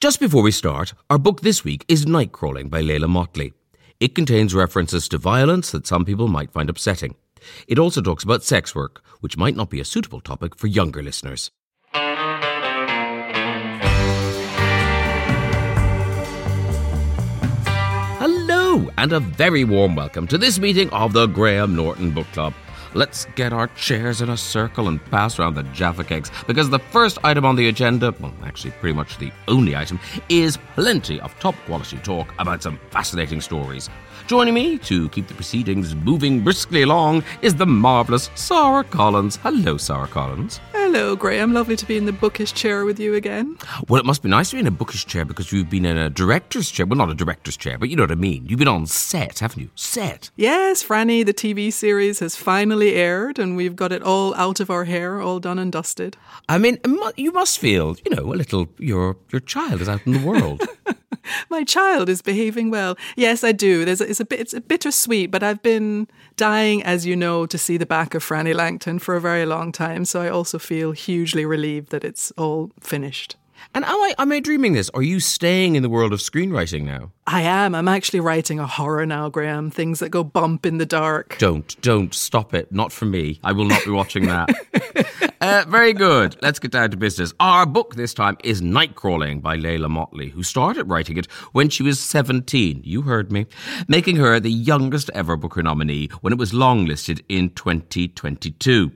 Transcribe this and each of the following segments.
Just before we start, our book this week is Nightcrawling by Leila Mottley. It contains references to violence that some people might find upsetting. It also talks about sex work, which might not be a suitable topic for younger listeners. Hello, and a very warm welcome to this meeting of the Graham Norton Book Club. Let's get our chairs in a circle and pass around the Jaffa cakes because the first item on the agenda, well, actually, pretty much the only item, is plenty of top quality talk about some fascinating stories. Joining me to keep the proceedings moving briskly along is the marvellous Sara Collins. Hello, Sara Collins. Hello, Graham. Lovely to be in the bookish chair with you again. Well, it must be nice to be in a bookish chair because you've been in a director's chair. Well, not a director's chair, but you know what I mean. You've been on set, haven't you? Set. Yes, Frannie, the TV series has finally aired, and we've got it all out of our hair, all done and dusted. I mean, you must feel, you know, a little. Your your child is out in the world. My child is behaving well. Yes, I do. There's a, it's a bit it's a bittersweet, but I've been dying, as you know, to see the back of Frannie Langton for a very long time. So I also feel hugely relieved that it's all finished. And am I am I dreaming this? Are you staying in the world of screenwriting now? I am. I'm actually writing a horror now, Graham. Things that go bump in the dark. Don't, don't stop it. Not for me. I will not be watching that. uh, very good. Let's get down to business. Our book this time is Nightcrawling by Leila Mottley, who started writing it when she was 17. You heard me. Making her the youngest ever Booker nominee when it was longlisted in 2022.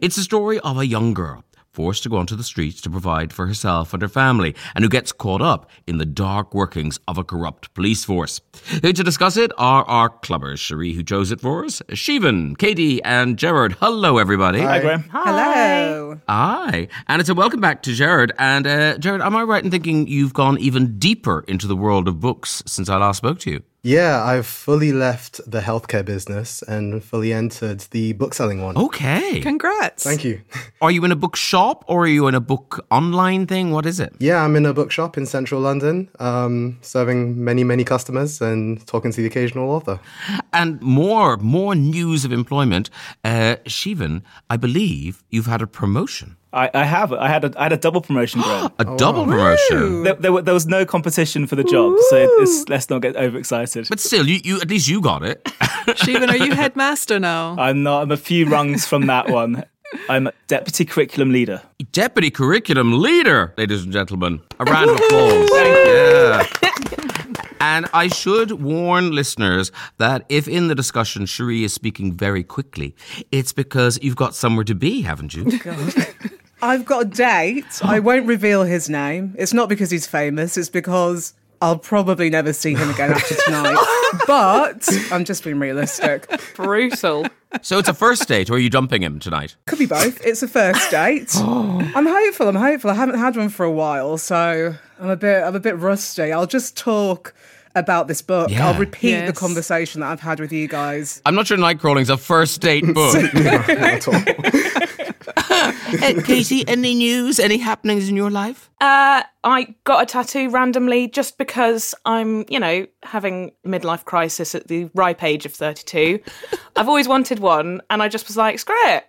It's the story of a young girl forced to go onto the streets to provide for herself and her family, and who gets caught up in the dark workings of a corrupt police force. Here to discuss it are our clubbers, Cherie, who chose it for us, Siobhan, Katie, and Gerard. Hello, everybody. Hi, Graham. Hello. Hi. And it's a welcome back to Gerard. And uh, Gerard, am I right in thinking you've gone even deeper into the world of books since I last spoke to you? Yeah, I've fully left the healthcare business and fully entered the bookselling one. Okay. Congrats. Thank you. Are you in a bookshop or are you in a book online thing? What is it? Yeah, I'm in a bookshop in central London, um, serving many, many customers and talking to the occasional author. And more, more news of employment. Uh, Siobhan, I believe you've had a promotion. I, I have. I had a, I had a double promotion, Graham. a double oh. promotion. there, there, there, was no competition for the job, so let's not get overexcited. But still, you, you at least you got it. Siobhan, are you headmaster now? I'm not. I'm a few rungs from that one. I'm deputy curriculum leader. Deputy curriculum leader, ladies and gentlemen. A round of applause. yeah. And I should warn listeners that if in the discussion Cherie is speaking very quickly, it's because you've got somewhere to be, haven't you? I've got a date. I won't reveal his name. It's not because he's famous, it's because I'll probably never see him again after tonight. but I'm just being realistic. Brutal. So it's a first date, or are you dumping him tonight? Could be both. It's a first date. I'm hopeful. I'm hopeful. I haven't had one for a while, so I'm a bit. I'm a bit rusty. I'll just talk about this book. Yeah. I'll repeat Yes. the conversation that I've had with you guys. I'm not sure Nightcrawling's a first date book. Not at all. Uh, Katie, any news, any happenings in your life? Uh, I got a tattoo randomly just because I'm, you know, having midlife crisis at the ripe age of 32. I've always wanted one, and I just was like, screw it.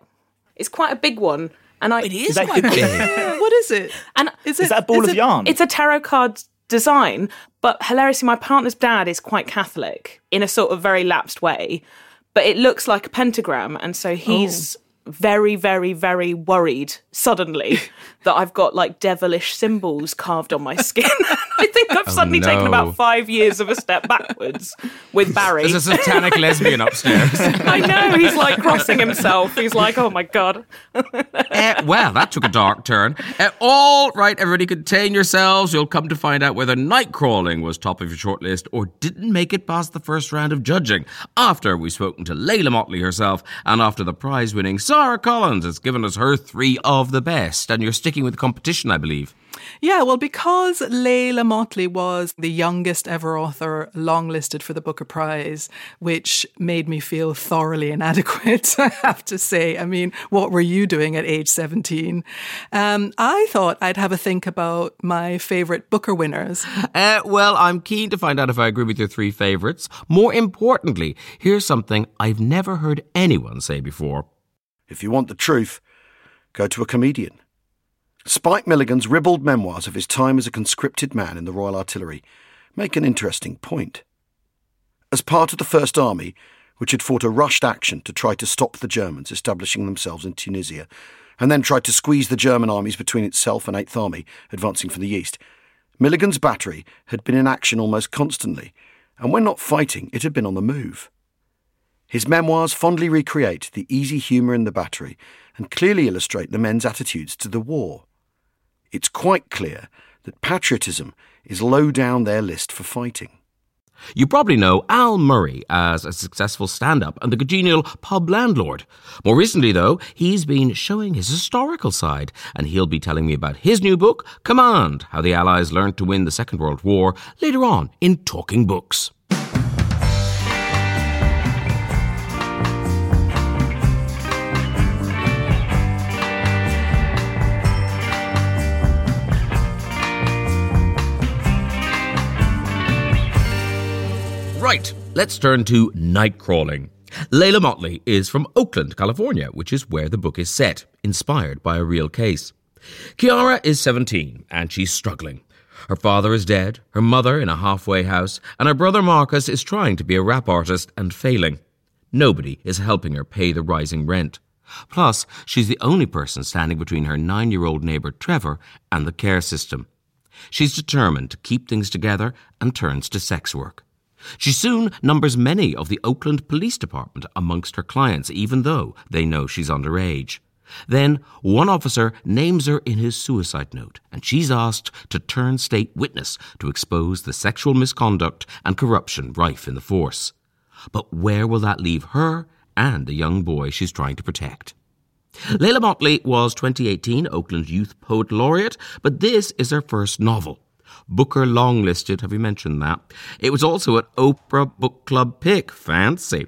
It's quite a big one. And I, It is that quite good? big. Yeah, what is it? And Is, Is that a ball of it- yarn? it's a tarot card design, but hilariously, my partner's dad is quite Catholic in a sort of very lapsed way, but it looks like a pentagram, and so he's very, very, very worried suddenly that I've got like devilish symbols carved on my skin. I think I've suddenly taken no. about five years of a step backwards with Barry. There's a satanic lesbian upstairs. I know he's like crossing himself. He's like, oh my god. Uh, well, that took a dark turn. Uh, all right, everybody, contain yourselves. You'll come to find out whether night crawling was top of your shortlist or didn't make it past the first round of judging. After we've spoken to Leila Mottley herself, and after the prize-winning Sara Collins has given us her three of the best, and you're sticking with the competition, I believe. Yeah, well, because Leila Mottley was the youngest ever author longlisted for the Booker Prize, which made me feel thoroughly inadequate, I have to say. I mean, what were you doing at age 17? Um, I thought I'd have a think about my favourite Booker winners. Uh, well, I'm keen to find out if I agree with your three favourites. More importantly, here's something I've never heard anyone say before. If you want the truth, go to a comedian. Spike Milligan's ribald memoirs of his time as a conscripted man in the Royal Artillery make an interesting point. As part of the First Army, which had fought a rushed action to try to stop the Germans establishing themselves in Tunisia, and then tried to squeeze the German armies between itself and Eighth Army advancing from the east, Milligan's battery had been in action almost constantly, and when not fighting, it had been on the move. His memoirs fondly recreate the easy humour in the battery and clearly illustrate the men's attitudes to the war. It's quite clear that patriotism is low down their list for fighting. You probably know Al Murray as a successful stand up and the congenial pub landlord. More recently, though, he's been showing his historical side, and he'll be telling me about his new book, Command How the Allies Learned to Win the Second World War, later on in Talking Books. Right, let's turn to night crawling. Leila Mottley is from Oakland, California, which is where the book is set, inspired by a real case. Kiara is 17 and she's struggling. Her father is dead, her mother in a halfway house, and her brother Marcus is trying to be a rap artist and failing. Nobody is helping her pay the rising rent. Plus, she's the only person standing between her nine year old neighbour Trevor and the care system. She's determined to keep things together and turns to sex work. She soon numbers many of the Oakland Police Department amongst her clients, even though they know she's underage. Then one officer names her in his suicide note, and she's asked to turn state witness to expose the sexual misconduct and corruption rife in the force. But where will that leave her and the young boy she's trying to protect? Leila Mottley was 2018 Oakland Youth Poet Laureate, but this is her first novel. Booker longlisted. Have you mentioned that? It was also an Oprah Book Club pick. Fancy.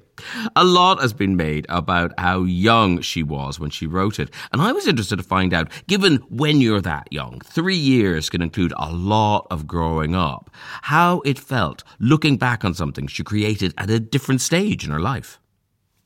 A lot has been made about how young she was when she wrote it, and I was interested to find out, given when you're that young, three years can include a lot of growing up, how it felt looking back on something she created at a different stage in her life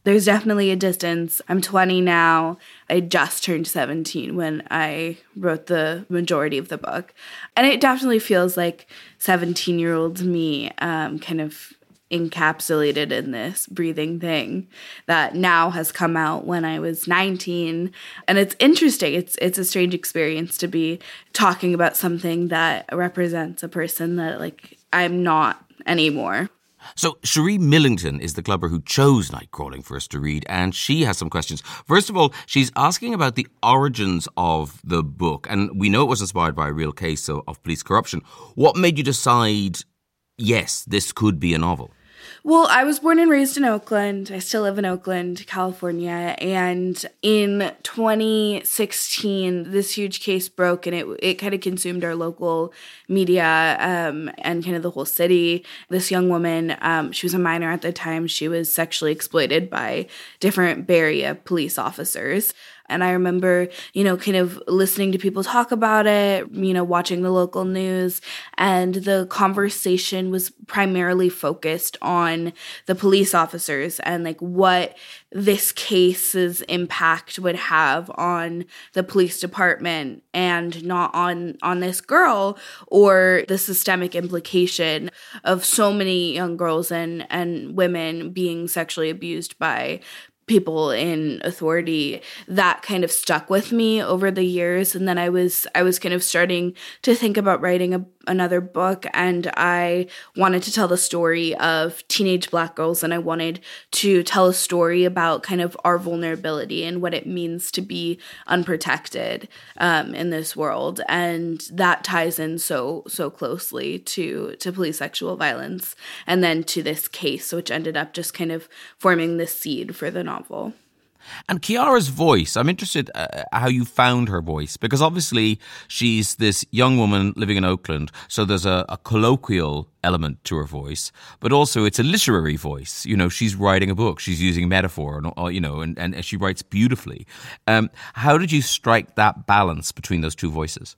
there's definitely a distance. I'm 20 now. I just turned 17 when I wrote the majority of the book. And it definitely feels like 17 year old me um, kind of encapsulated in this breathing thing that now has come out when I was 19 and it's interesting it's it's a strange experience to be talking about something that represents a person that like I'm not anymore so, Cherie Millington is the clubber who chose Nightcrawling for us to read, and she has some questions. First of all, she's asking about the origins of the book, and we know it was inspired by a real case of, of police corruption. What made you decide, yes, this could be a novel? Well, I was born and raised in Oakland. I still live in Oakland, California. And in 2016, this huge case broke and it, it kind of consumed our local media um, and kind of the whole city. This young woman, um, she was a minor at the time, she was sexually exploited by different Bay Area police officers. And I remember, you know, kind of listening to people talk about it, you know, watching the local news. And the conversation was primarily focused on the police officers and like what this case's impact would have on the police department and not on on this girl or the systemic implication of so many young girls and and women being sexually abused by people in authority that kind of stuck with me over the years. And then i was i was kind of starting to think about writing a, another book and i wanted to tell the story of teenage black girls and i wanted to tell a story about kind of our vulnerability and what it means to be unprotected um, in this world. And that ties in so so closely to to police sexual violence and then to this case which ended up just kind of forming the seed for the novel novel. And Kiara's voice, I'm interested uh, how you found her voice because obviously she's this young woman living in Oakland, so there's a, a, colloquial element to her voice, but also it's a literary voice. You know, she's writing a book, she's using metaphor, and uh, you know, and, and she writes beautifully. Um, how did you strike that balance between those two voices?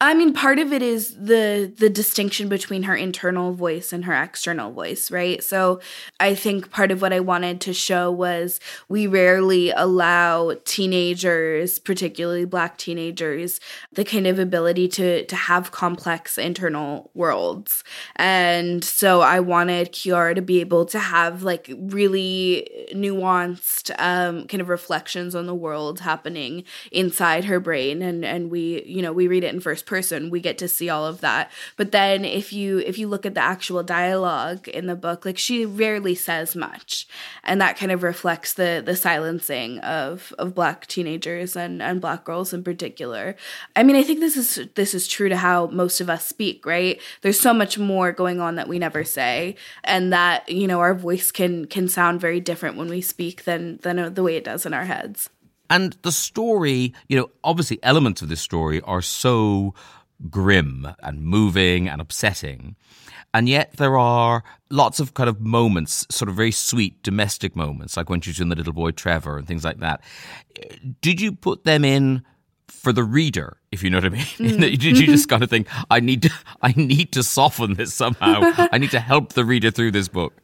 I mean, part of it is the the distinction between her internal voice and her external voice, right? So, I think part of what I wanted to show was we rarely allow teenagers, particularly black teenagers, the kind of ability to to have complex internal worlds. And so I wanted Kiara to be able to have like really nuanced um, kind of reflections on the world happening inside her brain and and we, you know, we read it in first person we get to see all of that. But then if you if you look at the actual dialogue in the book like she rarely says much. And that kind of reflects the the silencing of of black teenagers and and black girls in particular. I mean i think this is this is true to how most of us speak right? There's so much more going on that we never say. And that you know our voice can can sound very different when we speak than than the way it does in our heads and the story, you know, obviously elements of this story are so grim and moving and upsetting. And yet there are lots of kind of moments, sort of very sweet domestic moments, like when she's in the little boy Trevor and things like that. Did you put them in for the reader, if you know what I mean? Mm. Did you just kind of think, I need to I need to soften this somehow. I need to help the reader through this book?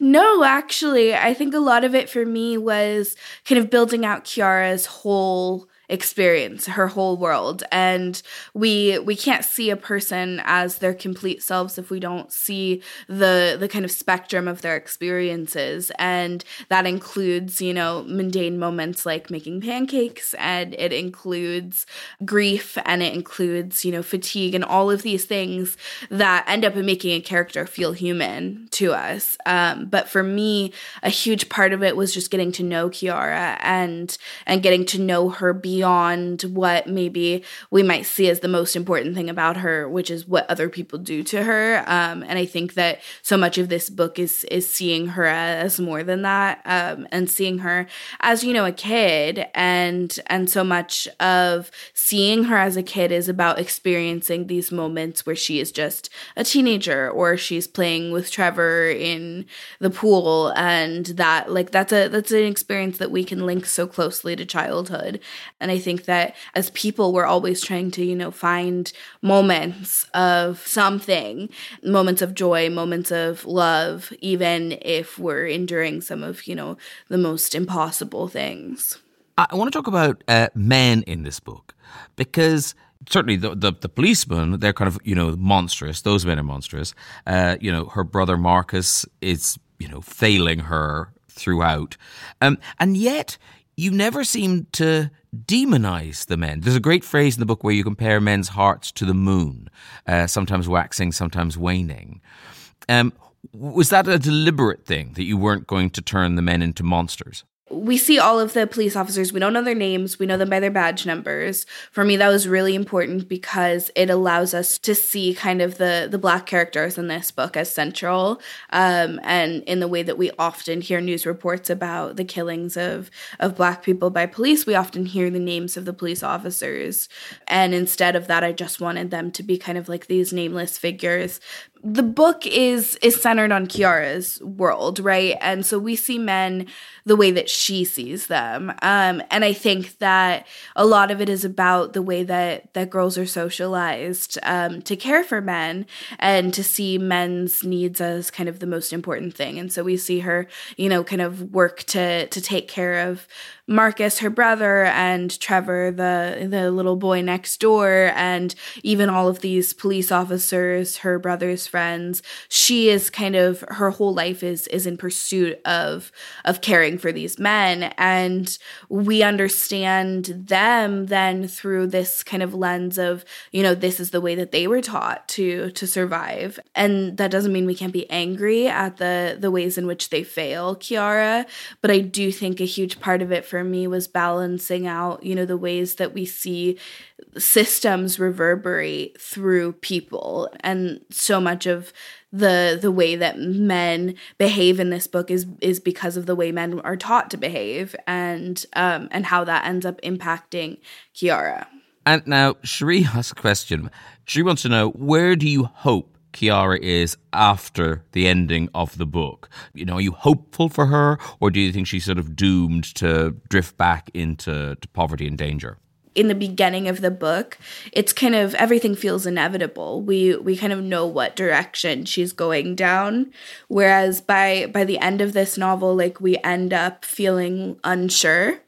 No, actually, I think a lot of it for me was kind of building out Kiara's whole experience her whole world. And we we can't see a person as their complete selves if we don't see the the kind of spectrum of their experiences. And that includes you know mundane moments like making pancakes and it includes grief and it includes you know fatigue and all of these things that end up in making a character feel human to us. Um, but for me a huge part of it was just getting to know Kiara and and getting to know her be beyond what maybe we might see as the most important thing about her, which is what other people do to her. Um, and I think that so much of this book is is seeing her as more than that, um, and seeing her as you know a kid, and and so much of seeing her as a kid is about experiencing these moments where she is just a teenager or she's playing with Trevor in the pool, and that like that's a that's an experience that we can link so closely to childhood. And I think that as people, we're always trying to, you know, find moments of something, moments of joy, moments of love, even if we're enduring some of, you know, the most impossible things. I want to talk about uh, men in this book because certainly the, the, the policemen they're kind of you know monstrous. Those men are monstrous. Uh, you know her brother marcus is you know failing her throughout. Um, and yet you never seem to demonize the men. There's a great phrase in the book where you compare men's hearts to the moon, uh, sometimes waxing, sometimes waning. Um, was that a deliberate thing that you weren't going to turn the men into monsters? We see all of the police officers. We don't know their names. We know them by their badge numbers. For me, that was really important because it allows us to see kind of the the black characters in this book as central, um, and in the way that we often hear news reports about the killings of of black people by police, we often hear the names of the police officers. And instead of that, I just wanted them to be kind of like these nameless figures the book is is centered on Kiara's world, right? And so we see men the way that she sees them. Um, and I think that a lot of it is about the way that that girls are socialized um, to care for men and to see men's needs as kind of the most important thing. And so we see her, you know, kind of work to to take care of Marcus, her brother, and Trevor, the the little boy next door, and even all of these police officers, her brother's friends. She is kind of her whole life is is in pursuit of of caring for these men, and we understand them then through this kind of lens of you know this is the way that they were taught to to survive, and that doesn't mean we can't be angry at the the ways in which they fail, Kiara, but I do think a huge part of it for me was balancing out, you know, the ways that we see systems reverberate through people. And so much of the the way that men behave in this book is is because of the way men are taught to behave and um and how that ends up impacting Kiara. And now Cherie has a question. She wants to know where do you hope Kiara is after the ending of the book. You know, are you hopeful for her, or do you think she's sort of doomed to drift back into poverty and danger? In the beginning of the book, it's kind of everything feels inevitable. We we kind of know what direction she's going down. Whereas by by the end of this novel, like we end up feeling unsure.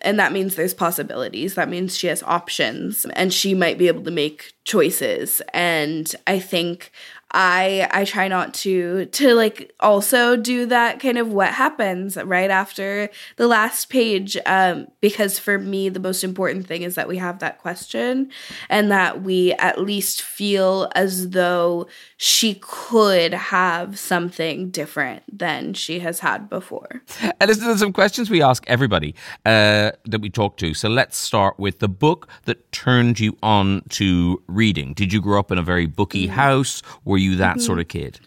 And that means there's possibilities. That means she has options and she might be able to make choices. And I think I I try not to to like also do that kind of what happens right after the last page um because for me the most important thing is that we have that question and that we at least feel as though she could have something different than she has had before. And listen to some questions we ask everybody uh, that we talk to. So let's start with the book that turned you on to reading. Did you grow up in a very booky mm-hmm. house? Were you that mm-hmm. sort of kid?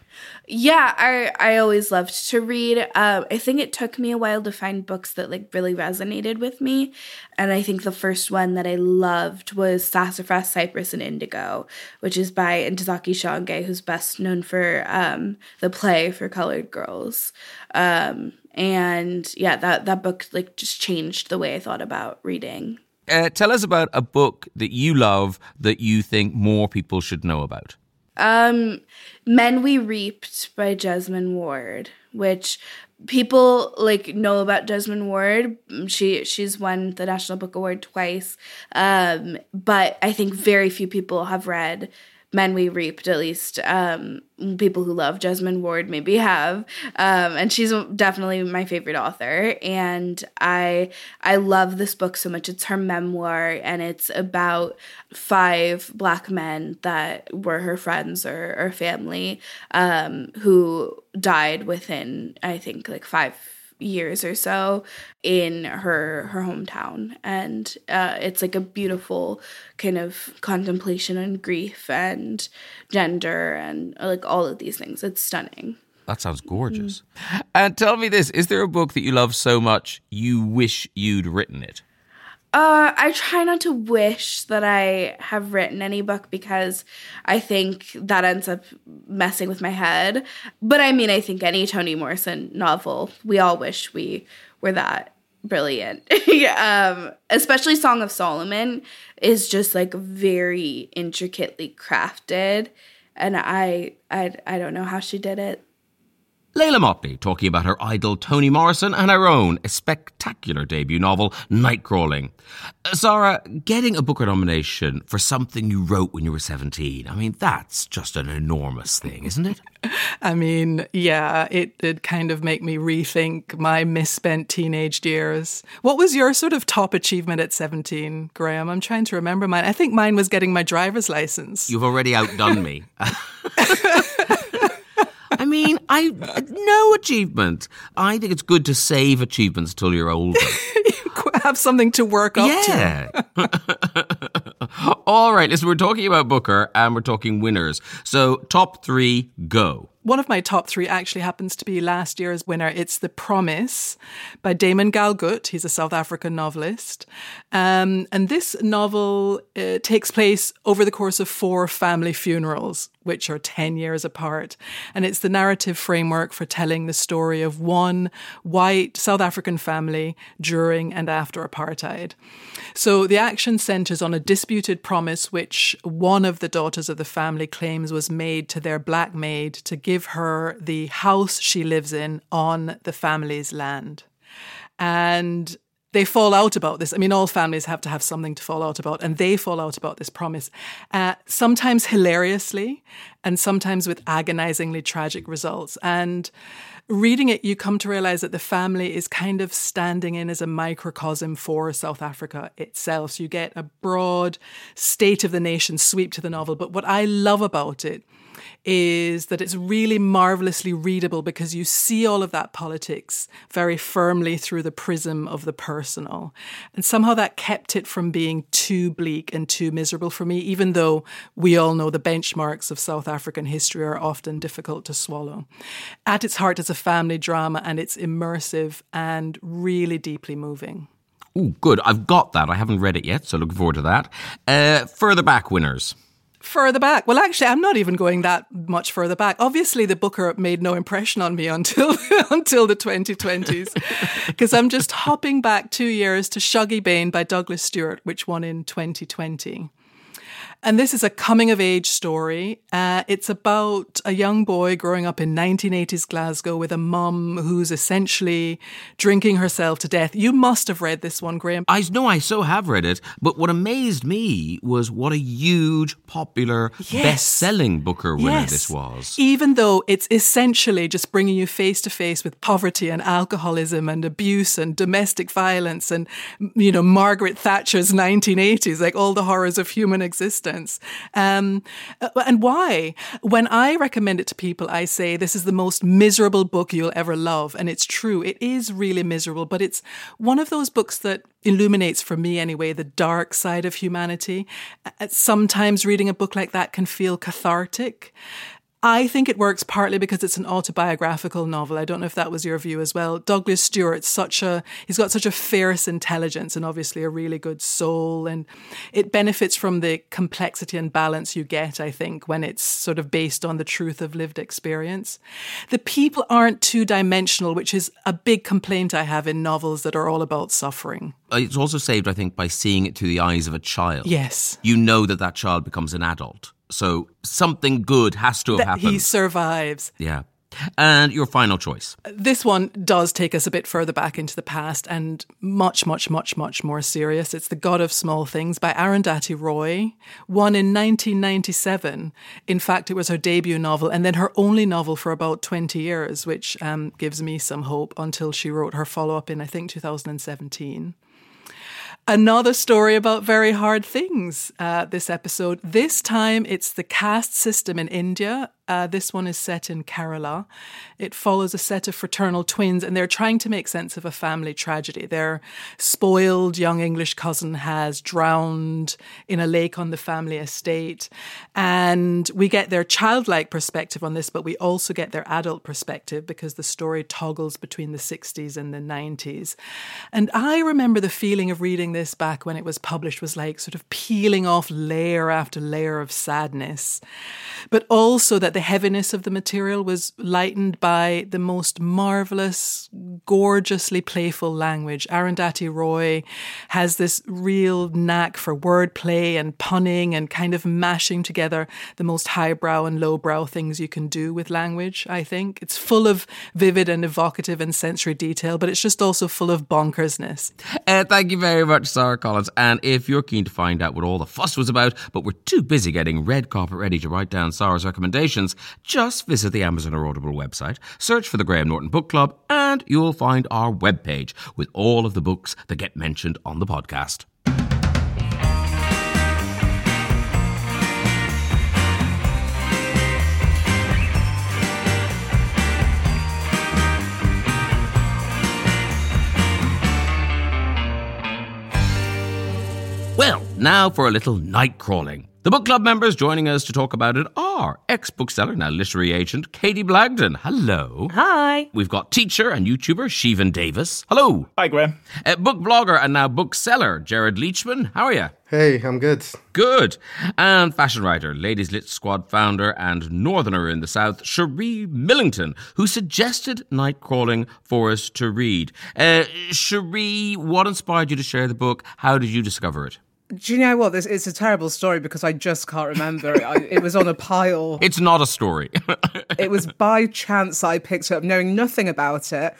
Yeah, I I always loved to read. Uh, I think it took me a while to find books that like really resonated with me, and I think the first one that I loved was Sassafras, Cypress, and Indigo, which is by Ntozake Shange, who's best known for um, the play for colored girls. Um, and yeah, that that book like just changed the way I thought about reading. Uh, tell us about a book that you love that you think more people should know about. Um, Men We Reaped by Jesmyn Ward, which people like know about Jesmyn Ward. She she's won the National Book Award twice. Um, but I think very few people have read Men We Reaped, at least um, people who love Jesmyn Ward maybe have. Um, and she's definitely my favorite author. And I I love this book so much. It's her memoir, and it's about five black men that were her friends or, or family um, who died within, I think, like five years or so in her her hometown. And uh, it's like a beautiful kind of contemplation on grief and gender and like all of these things. It's stunning. That sounds gorgeous. Mm. and tell me this is there a book that you love so much you wish you'd written it uh, I try not to wish that I have written any book because I think that ends up messing with my head. But I mean, I think any Toni Morrison novel, we all wish we were that brilliant. um, especially Song of Solomon is just like very intricately crafted, and I I I don't know how she did it. Leila Mottley talking about her idol Toni Morrison and her own spectacular debut novel, Nightcrawling. Uh, Sara, getting a Booker nomination for something you wrote when you were 17, I mean, that's just an enormous thing, isn't it? I mean, yeah, it did kind of make me rethink my misspent teenage years. What was your sort of top achievement at 17, Graham? I'm trying to remember mine. I think mine was getting my driver's license. You've already outdone me. I mean, I no achievement. I think it's good to save achievements till you're older. You have something to work up yeah. to. All right, listen, we're talking about Booker and we're talking winners. So, top three, go. One of my top three actually happens to be last year's winner. It's The Promise by Damon Galgut. He's a South African novelist. Um, and this novel uh, takes place over the course of four family funerals, which are 10 years apart. And it's the narrative framework for telling the story of one white South African family during and after apartheid. So the action centers on a disputed promise which one of the daughters of the family claims was made to their black maid to give her the house she lives in on the family's land. And they fall out about this. I mean, all families have to have something to fall out about, and they fall out about this promise, uh, sometimes hilariously, and sometimes with agonizingly tragic results. And reading it, you come to realize that the family is kind of standing in as a microcosm for South Africa itself. So you get a broad state of the nation sweep to the novel. But what I love about it is that it's really marvelously readable because you see all of that politics very firmly through the prism of the personal. And somehow that kept it from being too bleak and too miserable for me, even though we all know the benchmarks of South African history are often difficult to swallow. At its heart, it's a family drama and it's immersive and really deeply moving. Oh, good. I've got that. I haven't read it yet, so looking forward to that. Uh, further back winners. Further back. Well, actually, I'm not even going that much further back. Obviously, the Booker made no impression on me until until the 2020s, because I'm just hopping back two years to Shuggie Bain by Douglas Stuart, which won in 2020. And this is a coming of age story. Uh, it's about a young boy growing up in 1980s Glasgow with a mum who's essentially drinking herself to death. You must have read this one, Graham. I know I so have read it, but what amazed me was what a huge, popular, Yes. best-selling Booker winner Yes. this was. Even though it's essentially just bringing you face to face with poverty and alcoholism and abuse and domestic violence and, you know, Margaret Thatcher's 1980s, like all the horrors of human existence. Um, uh, and why? When I recommend it to people, I say this is the most miserable book you'll ever love. And it's true. It is really miserable, but it's one of those books that illuminates, for me anyway, the dark side of humanity. Uh, Sometimes reading a book like that can feel cathartic. I think it works partly because it's an autobiographical novel. I don't know if that was your view as well. Douglas Stuart's such a he's got such a fierce intelligence and obviously a really good soul and it benefits from the complexity and balance you get, I think, when it's sort of based on the truth of lived experience. The people aren't two dimensional, which is a big complaint I have in novels that are all about suffering. Uh, It's also saved, I think, by seeing it through the eyes of a child. Yes. You know that that child becomes an adult. So something good has to have That happened. he survives. Yeah. And your final choice. This one does take us a bit further back into the past and much, much, much, much more serious. It's The God of Small Things by Arundhati Roy, won in 1997. In fact, it was her debut novel and then her only novel for about 20 years, which um, gives me some hope until she wrote her follow up in, I think, 2017 another story about very hard things uh, this episode. This time it's the caste system in India. Uh, this one is set in Kerala. It follows a set of fraternal twins, and they're trying to make sense of a family tragedy. Their spoiled young English cousin has drowned in a lake on the family estate. And we get their childlike perspective on this, but we also get their adult perspective because the story toggles between the 60s and the 90s. And I remember the feeling of reading this back when it was published was like sort of peeling off layer after layer of sadness, but also that the heaviness of the material was lightened by the most marvelous, gorgeously playful language. Arundhati Roy has this real knack for wordplay and punning and kind of mashing together the most highbrow and lowbrow things you can do with language, I think. It's full of vivid and evocative and sensory detail, but it's just also full of bonkersness. Uh, thank you very much, Sara Collins. And if you're keen to find out what all the fuss was about, but we're too busy getting red carpet ready to write down Sara's recommendations, just visit the Amazon or Audible website, search for the Graham Norton Book Club, and you'll find our webpage with all of the books that get mentioned on the podcast. Well, now for a little night crawling. The book club members joining us to talk about it are ex bookseller, now literary agent, Katie Blagden. Hello. Hi. We've got teacher and YouTuber, Siobhan Davis. Hello. Hi, Graham. Uh, book blogger and now bookseller, Jared Leachman. How are you? Hey, I'm good. Good. And fashion writer, Ladies Lit Squad founder and northerner in the South, Cherie Millington, who suggested night crawling for us to read. Uh, Cherie, what inspired you to share the book? How did you discover it? Do you know what? This it's a terrible story because I just can't remember. it. I, it was on a pile. It's not a story. It was by chance I picked it up, knowing nothing about it,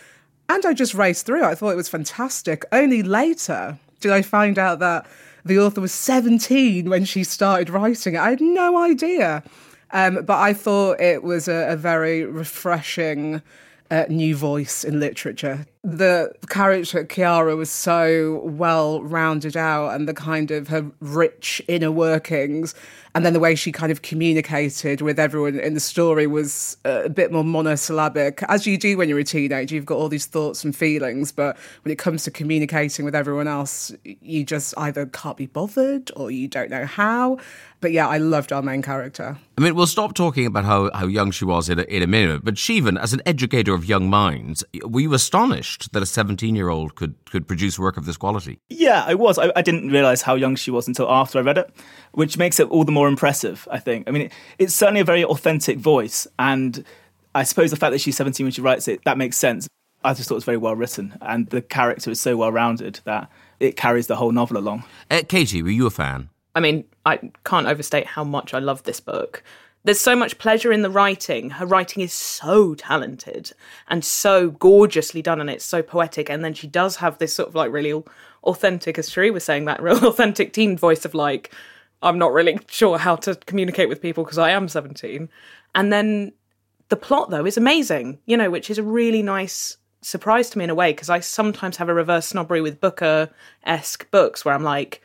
and I just raced through. I thought it was fantastic. Only later did I find out that the author was 17 when she started writing it. I had no idea. Um, but I thought it was a, a very refreshing uh, new voice in literature. The character Kiara was so well rounded out, and the kind of her rich inner workings, and then the way she kind of communicated with everyone in the story was uh, a bit more monosyllabic, as you do when you're a teenager. You've got all these thoughts and feelings, but when it comes to communicating with everyone else, you just either can't be bothered or you don't know how. But yeah, I loved our main character. I mean, we'll stop talking about how, how young she was in a, in a minute, but Siobhan, as an educator of young minds, were you astonished that a 17 year old could, could produce work of this quality? Yeah, I was. I, I didn't realise how young she was until after I read it, which makes it all the more more impressive. I think. I mean, it, it's certainly a very authentic voice, and I suppose the fact that she's 17 when she writes it that makes sense. I just thought it was very well written, and the character is so well rounded that it carries the whole novel along. Uh, Katie, were you a fan? I mean, I can't overstate how much I love this book. There's so much pleasure in the writing. Her writing is so talented and so gorgeously done, and it's so poetic. And then she does have this sort of like really authentic, as Cherie was saying, that real authentic teen voice of like, I'm not really sure how to communicate with people because I am 17. And then the plot, though, is amazing, you know, which is a really nice surprise to me in a way because I sometimes have a reverse snobbery with Booker esque books where I'm like,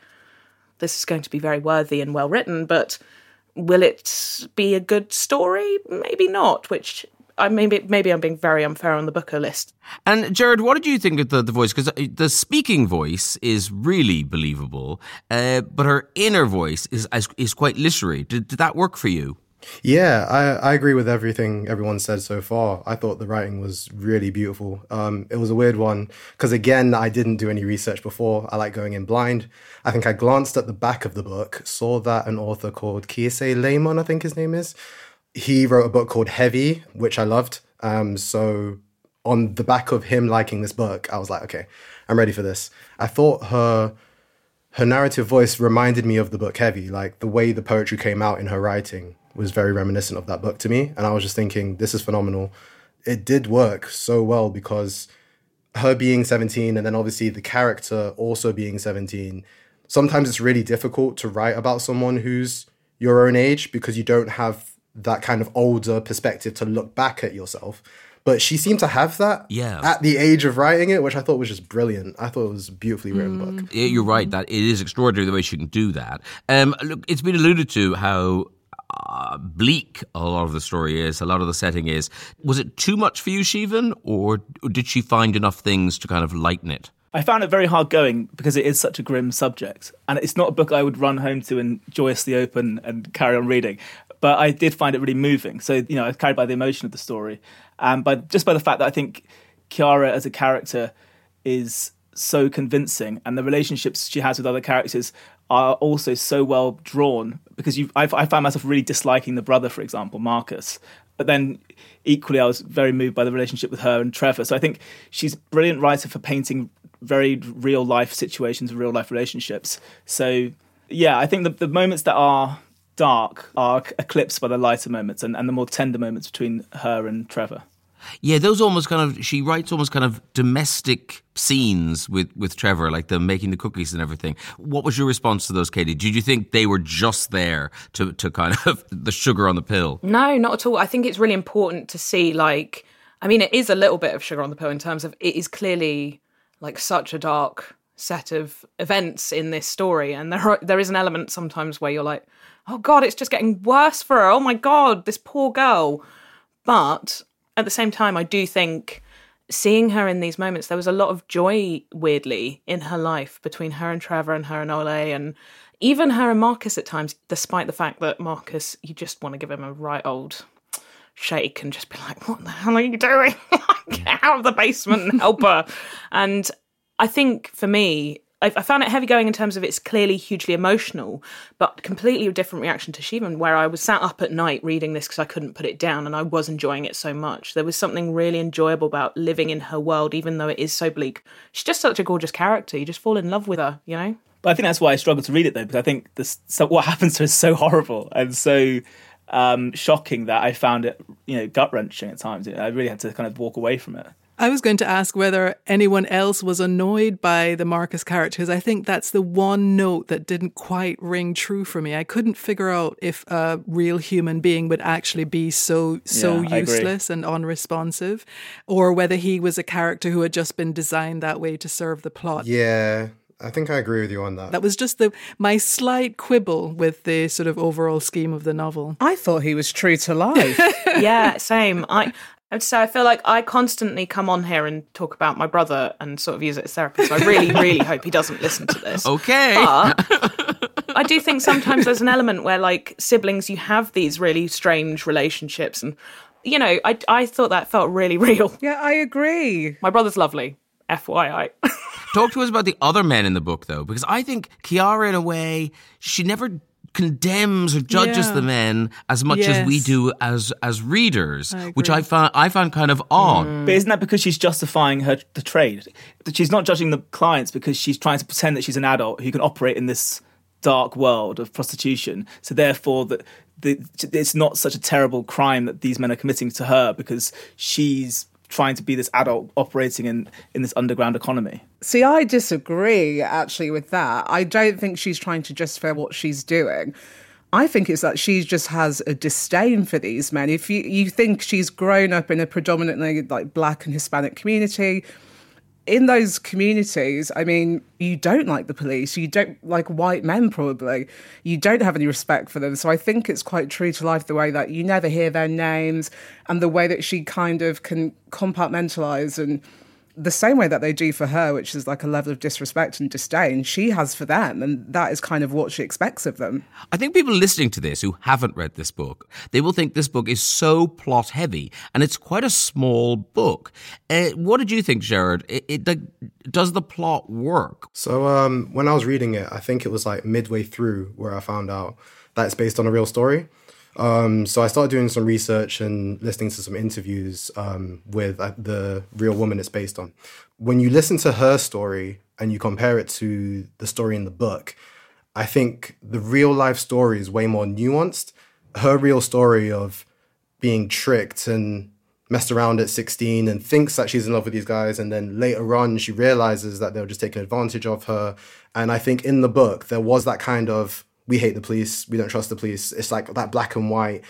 this is going to be very worthy and well written, but will it be a good story? Maybe not, which I maybe maybe I'm being very unfair on the Booker list. And Jared, what did you think of the, the voice? Because the speaking voice is really believable, uh, but her inner voice is is quite literary. Did, did that work for you? Yeah, I, I agree with everything everyone said so far. I thought the writing was really beautiful. Um, it was a weird one because, again, I didn't do any research before. I like going in blind. I think I glanced at the back of the book, saw that an author called Kiese Laymon, I think his name is, he wrote a book called Heavy, which I loved. Um, so, on the back of him liking this book, I was like, okay, I'm ready for this. I thought her her narrative voice reminded me of the book Heavy, like the way the poetry came out in her writing was very reminiscent of that book to me. And I was just thinking, this is phenomenal. It did work so well because her being 17 and then obviously the character also being 17, sometimes it's really difficult to write about someone who's your own age because you don't have that kind of older perspective to look back at yourself. But she seemed to have that yeah. at the age of writing it, which I thought was just brilliant. I thought it was a beautifully written mm. book. You're right that it is extraordinary the way she can do that. Um, look, it's been alluded to how uh, bleak a lot of the story is, a lot of the setting is. Was it too much for you, Siobhan, or did she find enough things to kind of lighten it? I found it very hard going because it is such a grim subject. And it's not a book I would run home to and joyously open and carry on reading. But I did find it really moving. So, you know, I was carried by the emotion of the story. And by just by the fact that I think Kiara as a character is so convincing and the relationships she has with other characters are also so well drawn because you I, I found myself really disliking the brother for example marcus but then equally i was very moved by the relationship with her and trevor so i think she's a brilliant writer for painting very real life situations real life relationships so yeah i think the, the moments that are dark are eclipsed by the lighter moments and, and the more tender moments between her and trevor yeah, those almost kind of she writes almost kind of domestic scenes with with Trevor, like the making the cookies and everything. What was your response to those, Katie? Did you think they were just there to to kind of the sugar on the pill? No, not at all. I think it's really important to see like I mean it is a little bit of sugar on the pill in terms of it is clearly like such a dark set of events in this story and there are, there is an element sometimes where you're like oh god it's just getting worse for her oh my god this poor girl but at the same time, I do think seeing her in these moments, there was a lot of joy, weirdly, in her life between her and Trevor and her and Ole and even her and Marcus at times, despite the fact that Marcus, you just want to give him a right old shake and just be like, what the hell are you doing? Get out of the basement and help her. and I think for me, I, found it heavy going in terms of it's clearly hugely emotional, but completely a different reaction to Siobhan, where I was sat up at night reading this because I couldn't put it down and I was enjoying it so much. There was something really enjoyable about living in her world, even though it is so bleak. She's just such a gorgeous character. You just fall in love with her, you know? But I think that's why I struggle to read it though, because I think this, so what happens to her is so horrible and so um, shocking that I found it, you know, gut wrenching at times. I really had to kind of walk away from it. I was going to ask whether anyone else was annoyed by the Marcus character because I think that's the one note that didn't quite ring true for me. I couldn't figure out if a real human being would actually be so so yeah, useless and unresponsive, or whether he was a character who had just been designed that way to serve the plot. Yeah, I think I agree with you on that. That was just the my slight quibble with the sort of overall scheme of the novel. I thought he was true to life. yeah, same. I so I feel like I constantly come on here and talk about my brother and sort of use it as therapy. So I really, really hope he doesn't listen to this. Okay. But I do think sometimes there's an element where, like siblings, you have these really strange relationships, and you know, I I thought that felt really real. Yeah, I agree. My brother's lovely. FYI. Talk to us about the other men in the book, though, because I think Kiara, in a way, she never condemns or judges Yeah. the men as much as we do as as readers, I which. I found I found kind of odd. Mm. But isn't that because she's justifying her the trade? That She's not judging the clients because she's trying to pretend that she's an adult who can operate in this dark world of prostitution. So therefore, that the, it's not such a terrible crime that these men are committing to her because she's trying to be this adult operating in in this underground economy. See, I disagree actually with that. I don't think she's trying to justify what she's doing. I think it's that she just has a disdain for these men. If you, you think she's grown up in a predominantly like black and Hispanic community, in those communities, I mean, you don't like the police. You don't like white men, probably. You don't have any respect for them. So I think it's quite true to life the way that you never hear their names and the way that she kind of can compartmentalize and the same way that they do for her, which is like a level of disrespect and disdain, she has for them. And that is kind of what she expects of them. I think people listening to this who haven't read this book, they will think this book is so plot heavy, and it's quite a small book. Uh, what did you think, Jared? It, it, like, does the plot work? So um, when I was reading it, I think it was like midway through where I found out that it's based on a real story. Um, so I started doing some research and listening to some interviews um, with uh, the real woman it's based on. When you listen to her story and you compare it to the story in the book, I think the real life story is way more nuanced. Her real story of being tricked and messed around at 16 and thinks that she's in love with these guys and then later on she realizes that they were just taking advantage of her and i think in the book there was that kind of we hate the police we don't trust the police it's like that black and white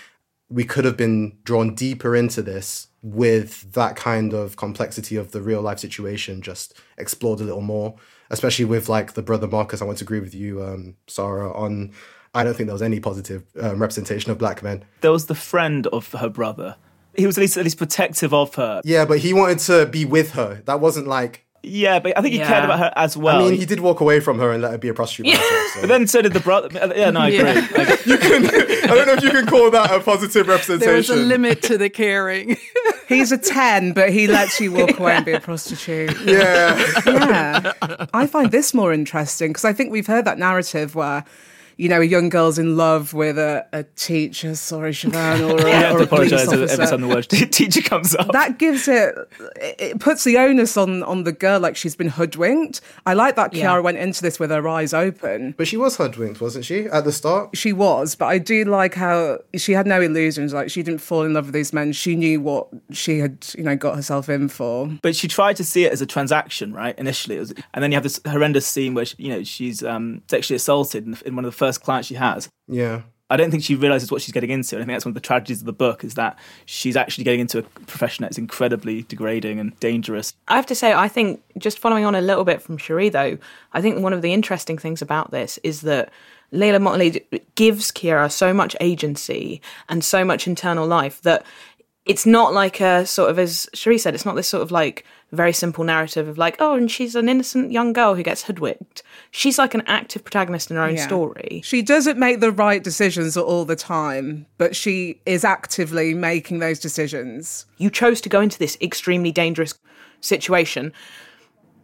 we could have been drawn deeper into this with that kind of complexity of the real life situation just explored a little more especially with like the brother marcus i want to agree with you um sarah on i don't think there was any positive um, representation of black men There was the friend of her brother. He was at least at least protective of her. Yeah, but he wanted to be with her. That wasn't like. Yeah, but I think he cared about her as well. I mean, he did walk away from her and let her be a prostitute. by herself, so. But then so did the brother. Uh, yeah, no, I agree. Yeah. Like, you can. I don't know if you can call that a positive representation. There's a limit to the caring. He's a 10, but he lets you walk away and be a prostitute. Yeah. yeah. I find this more interesting because I think we've heard that narrative where, you know, a young girl's in love with a, a teacher, sorry, Siobhan, or a, you or to a police apologise every officer. time the word teacher comes up. that gives it it puts the onus on on the girl like she's been hoodwinked. I like that Kiara Yeah. went into this with her eyes open. But she was hoodwinked, wasn't she, at the start? She was, but I do like how she had no illusions. Like she didn't fall in love with these men. She knew what she had, you know, got herself in for. but she tried to see it as a transaction, right? Initially, it was, and then you have this horrendous scene where she, you know she's um, sexually assaulted in, in one of the first clients she has. Yeah. I don't think she realizes what she's getting into. And I think that's one of the tragedies of the book is that she's actually getting into a profession that's incredibly degrading and dangerous. I have to say, I think just following on a little bit from Cherie, though, I think one of the interesting things about this is that Leila Mottley gives Kiara so much agency and so much internal life that it's not like a sort of, as Cherie said, it's not this sort of like very simple narrative of like, oh, and she's an innocent young girl who gets hoodwinked. She's like an active protagonist in her own Yeah. story. She doesn't make the right decisions all the time, but she is actively making those decisions. you chose to go into this extremely dangerous situation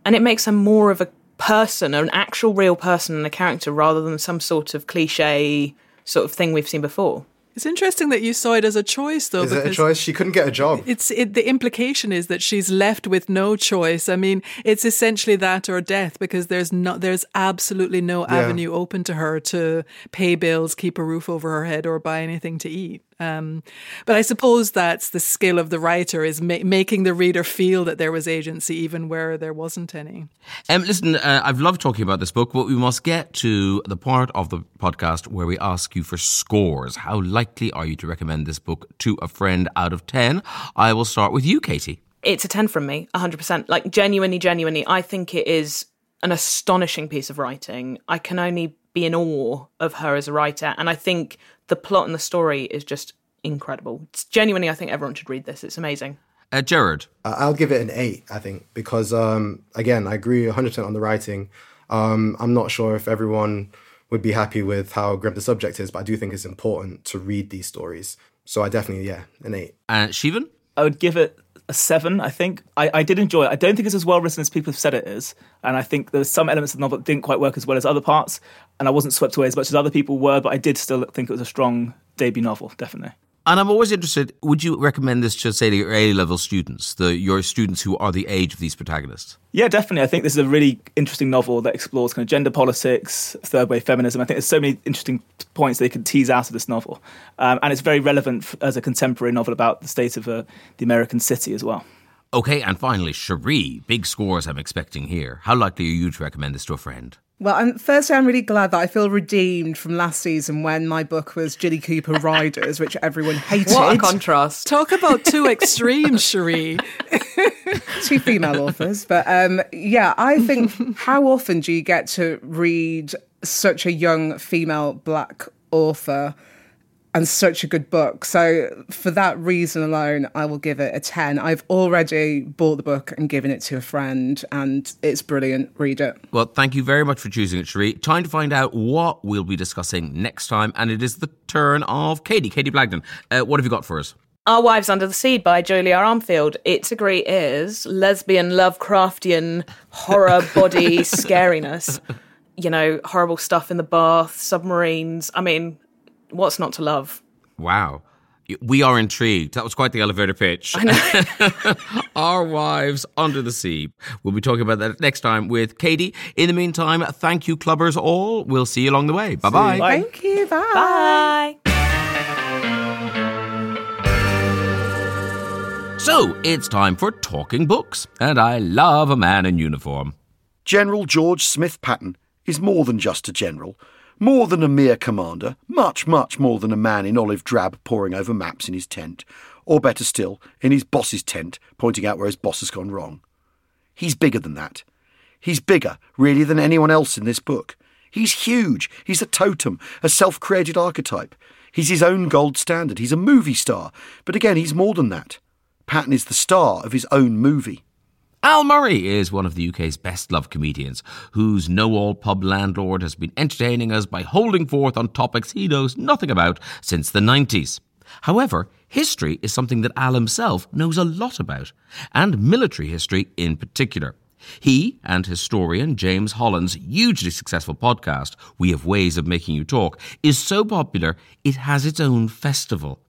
and it makes her more of a person an actual real person and a character rather than some sort of cliche sort of thing we've seen before it's interesting that you saw it as a choice, though. Is it a choice? She couldn't get a job. It's it, the implication is that she's left with no choice. I mean, it's essentially that or death because there's no, there's absolutely no avenue open to her to pay bills, keep a roof over her head, or buy anything to eat. Um, but I suppose that's the skill of the writer is ma- making the reader feel that there was agency even where there wasn't any. Um, listen, uh, I've loved talking about this book, but we must get to the part of the podcast where we ask you for scores. How likely are you to recommend this book to a friend out of 10? I will start with you, Katie. it's a 10 from me 100% like genuinely genuinely i think it is an astonishing piece of writing i can only be in awe of her as a writer and i think the plot and the story is just incredible it's genuinely i think everyone should read this it's amazing Uh, Jared. Uh, I'll give it an eight, I think, because um, again, I agree 100% on the writing. Um, I'm not sure if everyone would be happy with how grim the subject is, but I do think it's important to read these stories. So I definitely, yeah, an eight. Uh, Siobhan? I would give it a seven, I think. I, I did enjoy it. I don't think it's as well written as people have said it is. And I think there's some elements of the novel that didn't quite work as well as other parts. And I wasn't swept away as much as other people were, but I did still think it was a strong debut novel, definitely. And I'm always interested. Would you recommend this to say your A level students, the your students who are the age of these protagonists? Yeah, definitely. I think this is a really interesting novel that explores kind of gender politics, third wave feminism. I think there's so many interesting points they can tease out of this novel, um, and it's very relevant f- as a contemporary novel about the state of uh, the American city as well. Okay, and finally, Cherie, big scores I'm expecting here. How likely are you to recommend this to a friend? Well, I'm, firstly, I'm really glad that I feel redeemed from last season when my book was Jilly Cooper Riders, which everyone hated. What a contrast. Talk about two extremes, Cherie. two female authors. But um, yeah, I think how often do you get to read such a young female black author and such a good book? So for that reason alone, I will give it a 10. I've already bought the book and given it to a friend, and it's brilliant. Read it. Well, thank you very much for choosing it, Cherie. Time to find out what we'll be discussing next time, and it is the turn of Katie. Katie Blagden, uh, what have you got for us? Our Wives Under the Sea by Julia Armfield. It's a great is lesbian, Lovecraftian, horror body scariness. You know, horrible stuff in the bath, submarines. I mean, what's not to love? Wow. We are intrigued. That was quite the elevator pitch. I know. Our Wives Under the Sea. We'll be talking about that next time with Katie. In the meantime, thank you, clubbers all. We'll see you along the way. Bye-bye. Bye. Thank you. Bye. Bye. So, it's time for Talking Books, and I love a man in uniform. General George Smith Patton is more than just a general, more than a mere commander, much, much more than a man in olive drab poring over maps in his tent, or better still, in his boss's tent, pointing out where his boss has gone wrong. He's bigger than that. He's bigger, really, than anyone else in this book. He's huge. He's a totem, a self created archetype. He's his own gold standard. He's a movie star. But again, he's more than that. Patton is the star of his own movie. Al Murray is one of the UK's best loved comedians, whose know all pub landlord has been entertaining us by holding forth on topics he knows nothing about since the 90s. However, history is something that Al himself knows a lot about, and military history in particular. He and historian James Holland's hugely successful podcast, We Have Ways of Making You Talk, is so popular it has its own festival.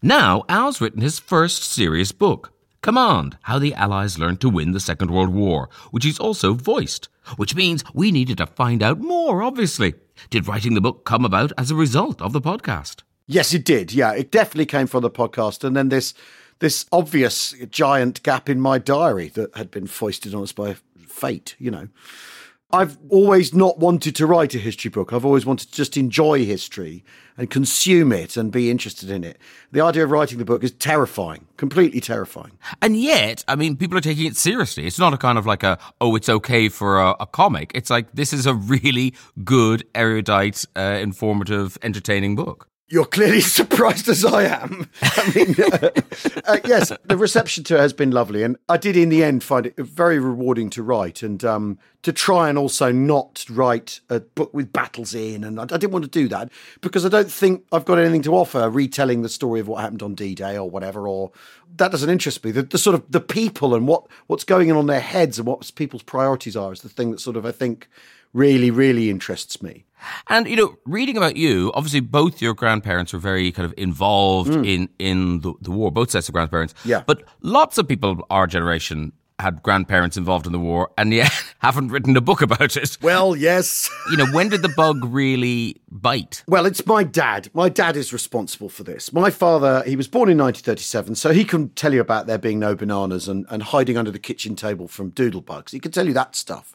Now, Al's written his first serious book, Command How the Allies Learned to Win the Second World War, which he's also voiced. Which means we needed to find out more, obviously. Did writing the book come about as a result of the podcast? Yes, it did. Yeah, it definitely came from the podcast. And then this this obvious giant gap in my diary that had been foisted on us by fate, you know. I've always not wanted to write a history book. I've always wanted to just enjoy history and consume it and be interested in it. The idea of writing the book is terrifying, completely terrifying. And yet, I mean, people are taking it seriously. It's not a kind of like a, oh, it's okay for a, a comic. It's like, this is a really good, erudite, uh, informative, entertaining book. You're clearly surprised as I am. I mean, uh, uh, yes, the reception to it has been lovely, and I did in the end find it very rewarding to write and um, to try and also not write a book with battles in. And I, I, didn't want to do that because I don't think I've got anything to offer retelling the story of what happened on D-Day or whatever. Or that doesn't interest me. The, the sort of the people and what what's going on in their heads and what people's priorities are is the thing that sort of I think really really interests me. And you know, reading about you, obviously both your grandparents were very kind of involved Mm. in in the, the war, both sets of grandparents. Yeah. But lots of people our generation had grandparents involved in the war and yet haven't written a book about it. Well, yes. You know, when did the bug really bite? Well, it's my dad. My dad is responsible for this. My father, he was born in 1937, so he can tell you about there being no bananas and, and hiding under the kitchen table from doodlebugs. He can tell you that stuff.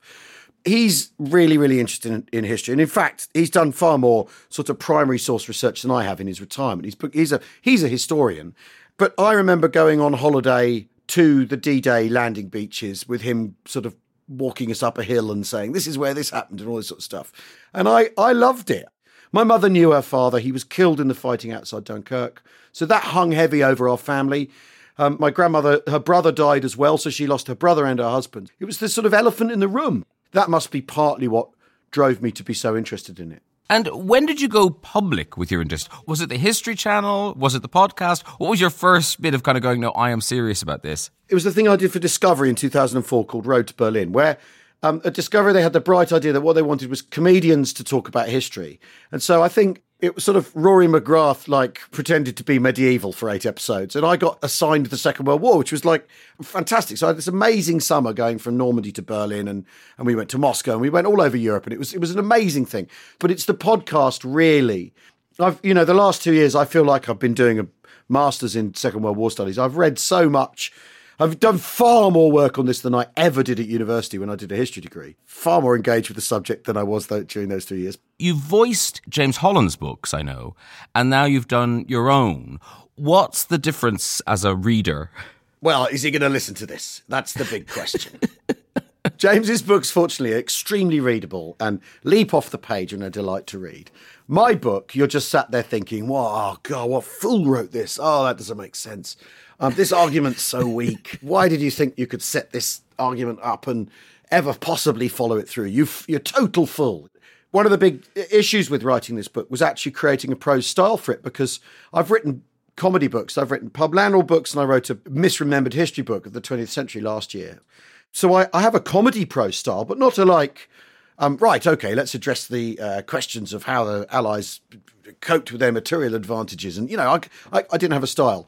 He's really, really interested in, in history, and in fact, he's done far more sort of primary source research than I have in his retirement. He's he's a he's a historian, but I remember going on holiday to the D-Day landing beaches with him, sort of walking us up a hill and saying, "This is where this happened," and all this sort of stuff, and I I loved it. My mother knew her father. He was killed in the fighting outside Dunkirk. So that hung heavy over our family. Um, my grandmother, her brother died as well. So she lost her brother and her husband. It was this sort of elephant in the room. That must be partly what drove me to be so interested in it. And when did you go public with your interest? Was it the History Channel? Was it the podcast? What was your first bit of kind of going, no, I am serious about this? It was the thing I did for Discovery in 2004 called Road to Berlin, where um, at Discovery they had the bright idea that what they wanted was comedians to talk about history. And so I think it was sort of Rory McGrath like pretended to be medieval for eight episodes, and I got assigned the Second World War, which was like fantastic. So I had this amazing summer going from Normandy to Berlin, and and we went to Moscow, and we went all over Europe, and it was it was an amazing thing. But it's the podcast really. I've you know the last two years I feel like I've been doing a masters in Second World War studies. I've read so much I've done far more work on this than I ever did at university when I did a history degree. Far more engaged with the subject than I was during those two years. You've voiced James Holland's books, I know, and now you've done your own. What's the difference as a reader? Well, is he going to listen to this? That's the big question. James's books, fortunately, are extremely readable and leap off the page and are a delight to read. My book, you're just sat there thinking, "Wow, oh, God, what fool wrote this? Oh, that doesn't make sense. Um, this argument's so weak. Why did you think you could set this argument up and ever possibly follow it through? You, you're total fool." One of the big issues with writing this book was actually creating a prose style for it because I've written comedy books, I've written pub landlord books, and I wrote a misremembered history book of the 20th century last year. So I, I have a comedy prose style, but not a like, um, right, okay, let's address the uh, questions of how the Allies coped with their material advantages. And, you know, I, I, I didn't have a style.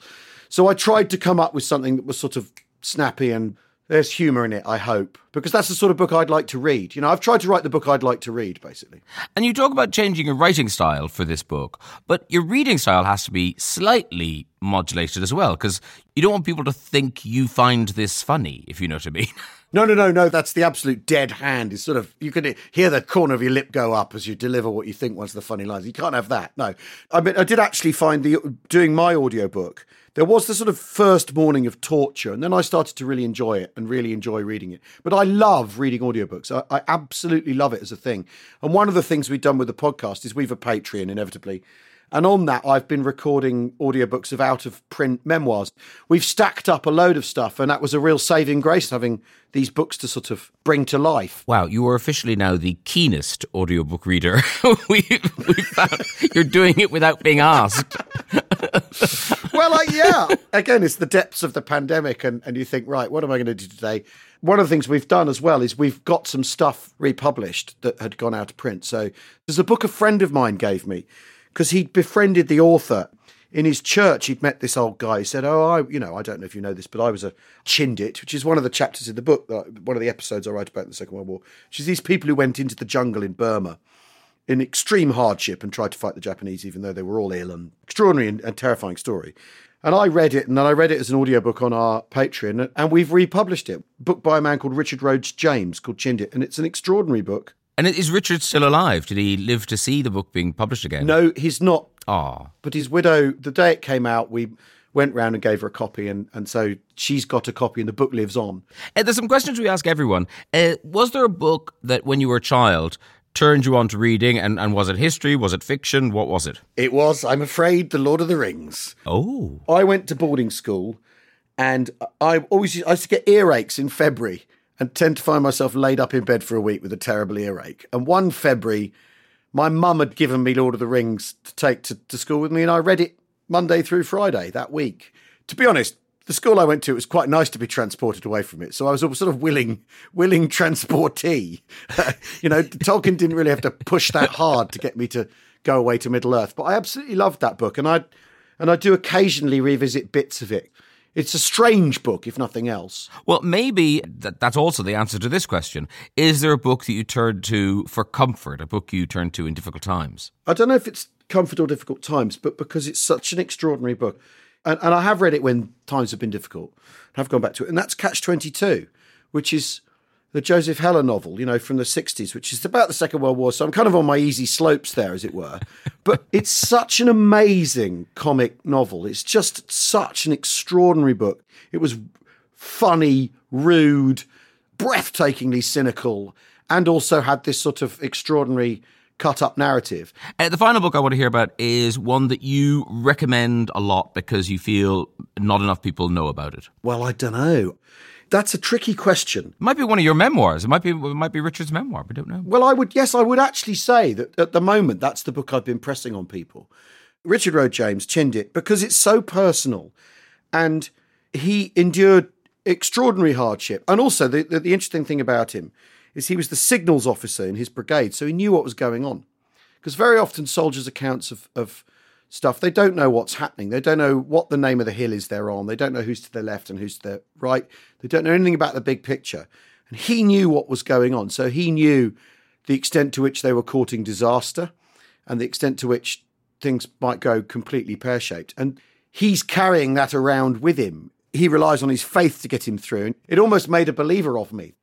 So I tried to come up with something that was sort of snappy and there's humour in it, I hope, because that's the sort of book I'd like to read. You know, I've tried to write the book I'd like to read, basically. And you talk about changing your writing style for this book, but your reading style has to be slightly modulated as well, because you don't want people to think you find this funny, if you know what I mean. No, no, no, no. That's the absolute dead hand. It's sort of you can hear the corner of your lip go up as you deliver what you think was the funny lines. You can't have that. No, I mean, I did actually find the doing my audiobook there was the sort of first morning of torture, and then I started to really enjoy it and really enjoy reading it. But I love reading audiobooks. I, I absolutely love it as a thing. And one of the things we've done with the podcast is we've a Patreon, inevitably. And on that, I've been recording audiobooks of out of print memoirs. We've stacked up a load of stuff, and that was a real saving grace having these books to sort of bring to life. Wow, you are officially now the keenest audiobook reader we, we found. You're doing it without being asked. well, yeah. Again, it's the depths of the pandemic, and, and you think, right, what am I going to do today? One of the things we've done as well is we've got some stuff republished that had gone out of print. So there's a book a friend of mine gave me because he'd befriended the author in his church, he'd met this old guy. He said, "Oh, I, you know, I don't know if you know this, but I was a Chindit, which is one of the chapters in the book, one of the episodes I write about in the Second World War, which is these people who went into the jungle in Burma in extreme hardship and tried to fight the Japanese, even though they were all ill and extraordinary and, and terrifying story. And I read it, and then I read it as an audiobook on our Patreon, and we've republished it. Book by a man called Richard Rhodes James called Chindit, and it's an extraordinary book. And is Richard still alive? Did he live to see the book being published again? No, he's not. Ah. But his widow, the day it came out, we went round and gave her a copy, and, and so she's got a copy, and the book lives on. Uh, there's some questions we ask everyone. Uh, was there a book that, when you were a child, turned you on to reading? And, and was it history? Was it fiction? What was it? It was, I'm afraid, The Lord of the Rings. Oh. I went to boarding school and I always I used to get earaches in February and tend to find myself laid up in bed for a week with a terrible earache. And one February, my mum had given me Lord of the Rings to take to, to school with me, and I read it Monday through Friday that week. To be honest, the school I went to, it was quite nice to be transported away from it. So I was sort of willing, willing transportee. you know, Tolkien didn't really have to push that hard to get me to go away to Middle Earth. But I absolutely loved that book, and I and I do occasionally revisit bits of it. It's a strange book, if nothing else. Well, maybe that, that's also the answer to this question. Is there a book that you turn to for comfort, a book you turn to in difficult times? I don't know if it's comfort or difficult times, but because it's such an extraordinary book and, and I have read it when times have been difficult. I've gone back to it, and that's Catch Twenty Two, which is the Joseph Heller novel, you know, from the 60s, which is about the Second World War. So I'm kind of on my easy slopes there, as it were. But it's such an amazing comic novel. It's just such an extraordinary book. It was funny, rude, breathtakingly cynical, and also had this sort of extraordinary cut up narrative. Uh, the final book I want to hear about is one that you recommend a lot because you feel not enough people know about it. Well, I don't know. That's a tricky question. It might be one of your memoirs. It might be it might be Richard's memoir. We don't know. Well, I would, yes, I would actually say that at the moment, that's the book I've been pressing on people. Richard Rhodes James Chindit because it's so personal and he endured extraordinary hardship. And also, the, the, the interesting thing about him is he was the signals officer in his brigade, so he knew what was going on. Because very often, soldiers' accounts of, of stuff, they don't know what's happening. They don't know what the name of the hill is they're on. They don't know who's to their left and who's to their right. They don't know anything about the big picture. And he knew what was going on. So he knew the extent to which they were courting disaster and the extent to which things might go completely pear shaped. And he's carrying that around with him. He relies on his faith to get him through. And It almost made a believer of me.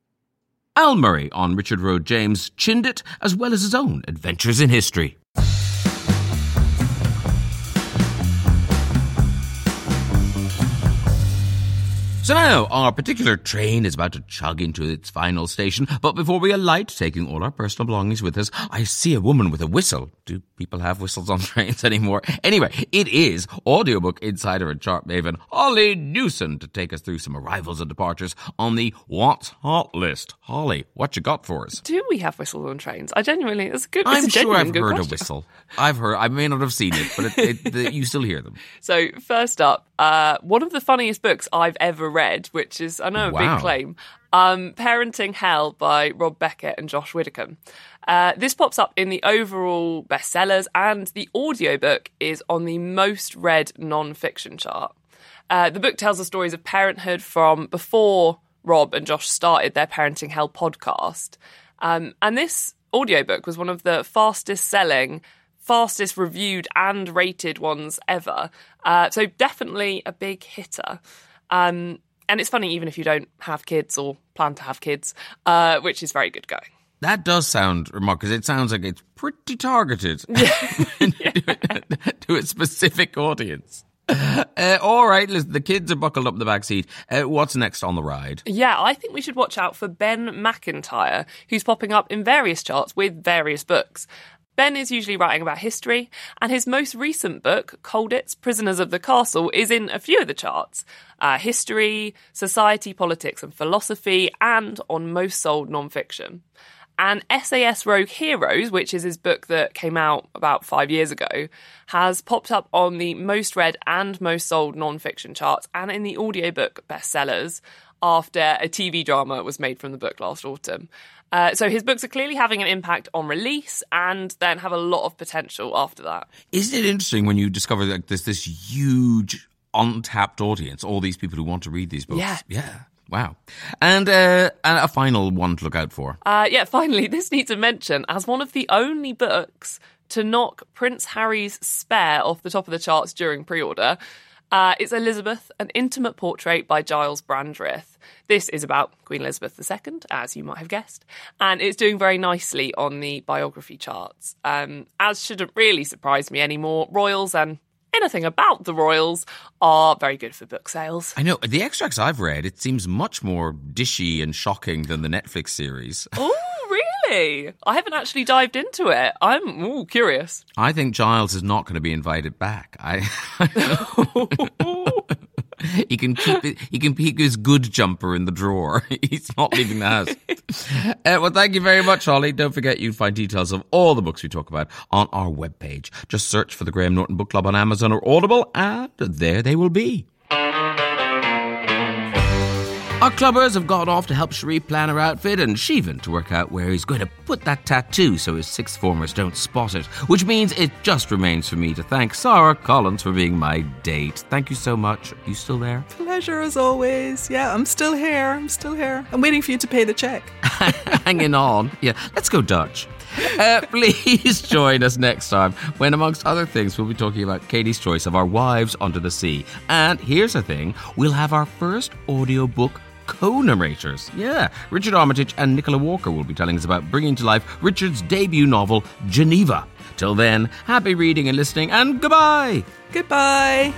Al Murray on Richard Rhodes James Chindit, as well as his own adventures in history. So now, our particular train is about to chug into its final station, but before we alight, taking all our personal belongings with us, I see a woman with a whistle. Do people have whistles on trains anymore? Anyway, it is audiobook insider and chart maven Holly Newson to take us through some arrivals and departures on the What's Hot list. Holly, what you got for us? Do we have whistles on trains? I genuinely, it's a good. I'm a sure I've heard question. a whistle. I've heard, I may not have seen it, but it, it, the, you still hear them. So first up, uh, one of the funniest books I've ever read, which is I know a Wow. big claim, um, "Parenting Hell" by Rob Beckett and Josh Widdicombe. Uh, this pops up in the overall bestsellers, and the audiobook is on the most read non-fiction chart. Uh, the book tells the stories of parenthood from before Rob and Josh started their Parenting Hell podcast. Um, and this audiobook was one of the fastest selling, fastest reviewed and rated ones ever. Uh, so definitely a big hitter. Um, and it's funny, even if you don't have kids or plan to have kids, uh, which is very good going. That does sound remarkable because it sounds like it's pretty targeted to a specific audience. Uh, all right, listen, the kids are buckled up in the back seat. Uh, what's next on the ride? Yeah, I think we should watch out for Ben Macintyre, who's popping up in various charts with various books. Ben is usually writing about history, and his most recent book, Colditz Prisoners of the Castle, is in a few of the charts uh, history, society, politics, and philosophy, and on most sold nonfiction. And SAS Rogue Heroes, which is his book that came out about five years ago, has popped up on the most read and most sold nonfiction charts and in the audiobook bestsellers after a TV drama was made from the book last autumn. Uh, so his books are clearly having an impact on release and then have a lot of potential after that. Isn't it interesting when you discover that there's this huge untapped audience, all these people who want to read these books? Yeah. Yeah. Wow. And, uh, and a final one to look out for. Uh, yeah, finally, this needs a mention as one of the only books to knock Prince Harry's Spare off the top of the charts during pre order. Uh, it's Elizabeth, an intimate portrait by Giles Brandreth. This is about Queen Elizabeth II, as you might have guessed, and it's doing very nicely on the biography charts. Um, as shouldn't really surprise me anymore, royals and anything about the royals are very good for book sales. I know the extracts I've read, it seems much more dishy and shocking than the Netflix series. Oh, really? I haven't actually dived into it. I'm ooh, curious. I think Giles is not going to be invited back. I. he can keep it. He can keep his good jumper in the drawer. He's not leaving the house. Uh, well, thank you very much, Holly. Don't forget you can find details of all the books we talk about on our webpage. Just search for the Graham Norton Book Club on Amazon or Audible, and there they will be. Our clubbers have gone off to help Cherie plan her outfit and Siobhan to work out where he's going to put that tattoo so his sixth formers don't spot it. Which means it just remains for me to thank Sara Collins for being my date. Thank you so much. Are You still there? Pleasure as always. Yeah, I'm still here. I'm still here. I'm waiting for you to pay the check. Hanging on. Yeah, let's go Dutch. Uh, please join us next time when, amongst other things, we'll be talking about Katie's choice of our wives under the sea. And here's the thing we'll have our first audiobook co narrators. Yeah, Richard Armitage and Nicola Walker will be telling us about bringing to life Richard's debut novel, Geneva. Till then, happy reading and listening, and goodbye. Goodbye.